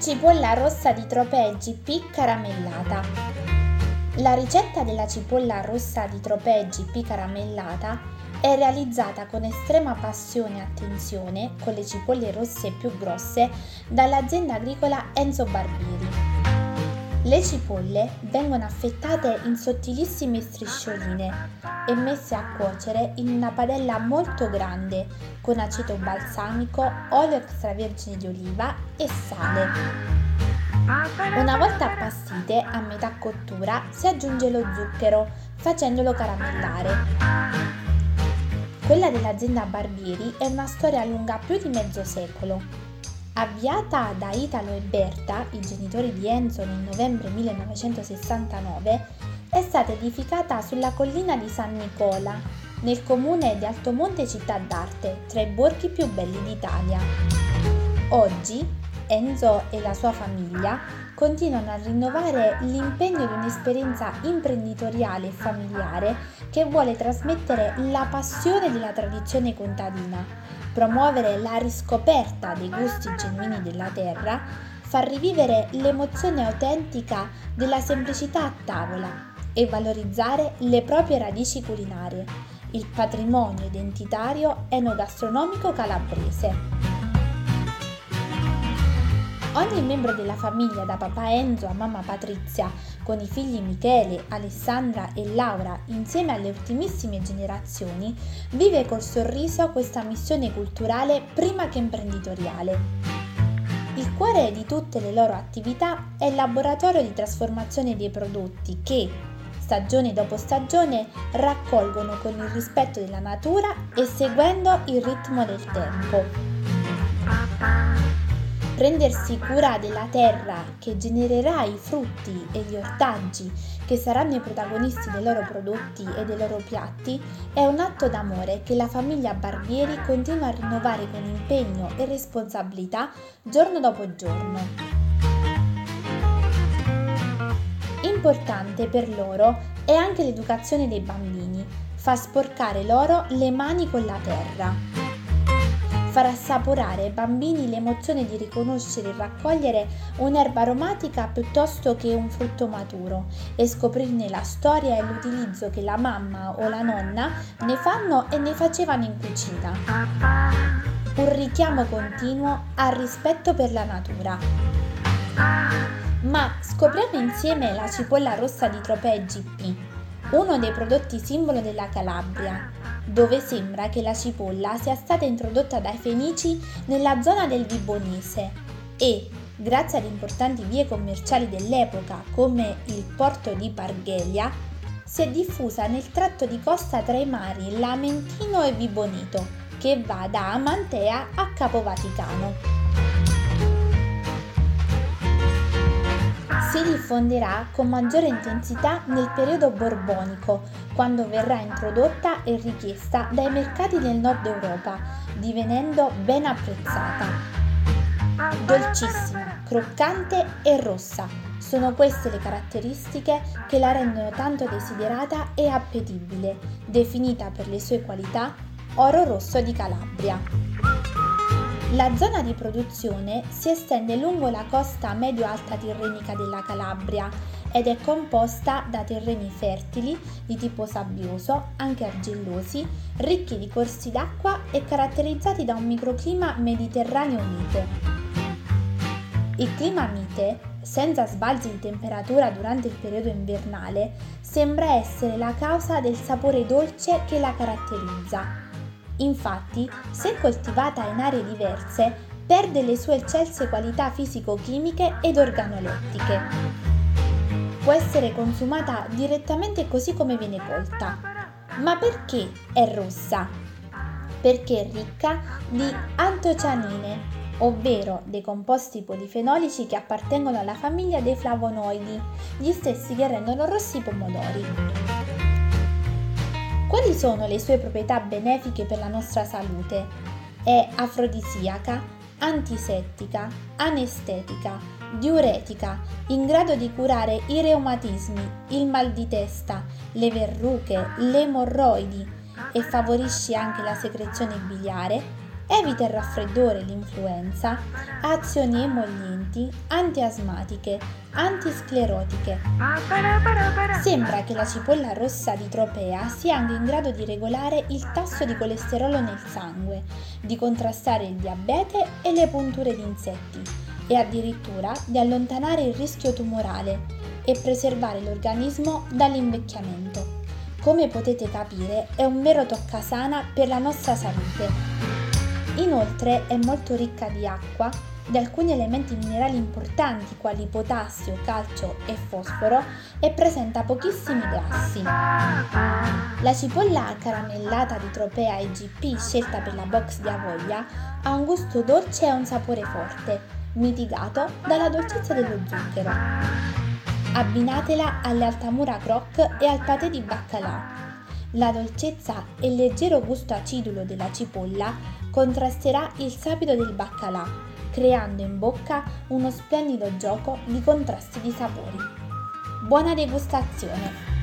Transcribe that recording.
Cipolla rossa di Tropea GP caramellata. La ricetta della cipolla rossa di Tropea GP caramellata è realizzata con estrema passione e attenzione con le cipolle rosse più grosse dall'azienda agricola Enzo Barbieri. Le cipolle vengono affettate in sottilissime striscioline e messe a cuocere in una padella molto grande con aceto balsamico, olio extravergine di oliva e sale. Una volta appastite a metà cottura si aggiunge lo zucchero facendolo caramellare. Quella dell'azienda Barbieri è una storia lunga più di mezzo secolo Avviata da Italo e Berta, i genitori di Enzo nel novembre 1969, è stata edificata sulla collina di San Nicola, nel comune di Altomonte Città d'Arte, tra i borghi più belli d'Italia. Oggi Enzo e la sua famiglia continuano a rinnovare l'impegno di un'esperienza imprenditoriale e familiare che vuole trasmettere la passione della tradizione contadina promuovere la riscoperta dei gusti genuini della terra, far rivivere l'emozione autentica della semplicità a tavola e valorizzare le proprie radici culinarie, il patrimonio identitario enogastronomico calabrese. Ogni membro della famiglia, da papà Enzo a mamma Patrizia, con i figli Michele, Alessandra e Laura, insieme alle ultimissime generazioni, vive col sorriso questa missione culturale prima che imprenditoriale. Il cuore di tutte le loro attività è il laboratorio di trasformazione dei prodotti che, stagione dopo stagione, raccolgono con il rispetto della natura e seguendo il ritmo del tempo. Prendersi cura della terra che genererà i frutti e gli ortaggi che saranno i protagonisti dei loro prodotti e dei loro piatti è un atto d'amore che la famiglia Barbieri continua a rinnovare con impegno e responsabilità giorno dopo giorno. Importante per loro è anche l'educazione dei bambini, fa sporcare loro le mani con la terra far assaporare ai bambini l'emozione di riconoscere e raccogliere un'erba aromatica piuttosto che un frutto maturo e scoprirne la storia e l'utilizzo che la mamma o la nonna ne fanno e ne facevano in cucina. Un richiamo continuo al rispetto per la natura. Ma scopriamo insieme la cipolla rossa di Tropea GP, uno dei prodotti simbolo della Calabria, dove sembra che la cipolla sia stata introdotta dai Fenici nella zona del Vibonese e, grazie ad importanti vie commerciali dell'epoca come il porto di Parghelia, si è diffusa nel tratto di costa tra i mari Lamentino e Vibonito, che va da Amantea a Capo Vaticano. Si diffonderà con maggiore intensità nel periodo borbonico, quando verrà introdotta e richiesta dai mercati del nord Europa, divenendo ben apprezzata. Dolcissima, croccante e rossa. Sono queste le caratteristiche che la rendono tanto desiderata e appetibile, definita per le sue qualità oro rosso di Calabria. La zona di produzione si estende lungo la costa medio-alta tirrenica della Calabria ed è composta da terreni fertili di tipo sabbioso, anche argillosi, ricchi di corsi d'acqua e caratterizzati da un microclima mediterraneo mite. Il clima mite, senza sbalzi di temperatura durante il periodo invernale, sembra essere la causa del sapore dolce che la caratterizza Infatti, se coltivata in aree diverse, perde le sue eccelse qualità fisico-chimiche ed organolettiche. Può essere consumata direttamente così come viene colta. Ma perché è rossa? Perché è ricca di antocianine, ovvero dei composti polifenolici che appartengono alla famiglia dei flavonoidi, gli stessi che rendono rossi i pomodori. Sono le sue proprietà benefiche per la nostra salute? È afrodisiaca, antisettica, anestetica, diuretica, in grado di curare i reumatismi, il mal di testa, le verruche, le emorroidi e favorisce anche la secrezione biliare, evita il raffreddore e l'influenza, azioni emollienti, antiasmatiche, antisclerotiche. Sembra che la cipolla rossa di tropea sia anche in grado di regolare il tasso di colesterolo nel sangue, di contrastare il diabete e le punture di insetti e addirittura di allontanare il rischio tumorale e preservare l'organismo dall'invecchiamento. Come potete capire è un vero toccasana per la nostra salute. Inoltre è molto ricca di acqua, di alcuni elementi minerali importanti quali potassio, calcio e fosforo e presenta pochissimi grassi. La cipolla caramellata di Tropea IGP scelta per la box di Avoia ha un gusto dolce e un sapore forte, mitigato dalla dolcezza dello zucchero. Abbinatela alle Altamura Croc e al patè di baccalà. La dolcezza e il leggero gusto acidulo della cipolla contrasterà il sapido del baccalà, creando in bocca uno splendido gioco di contrasti di sapori. Buona degustazione!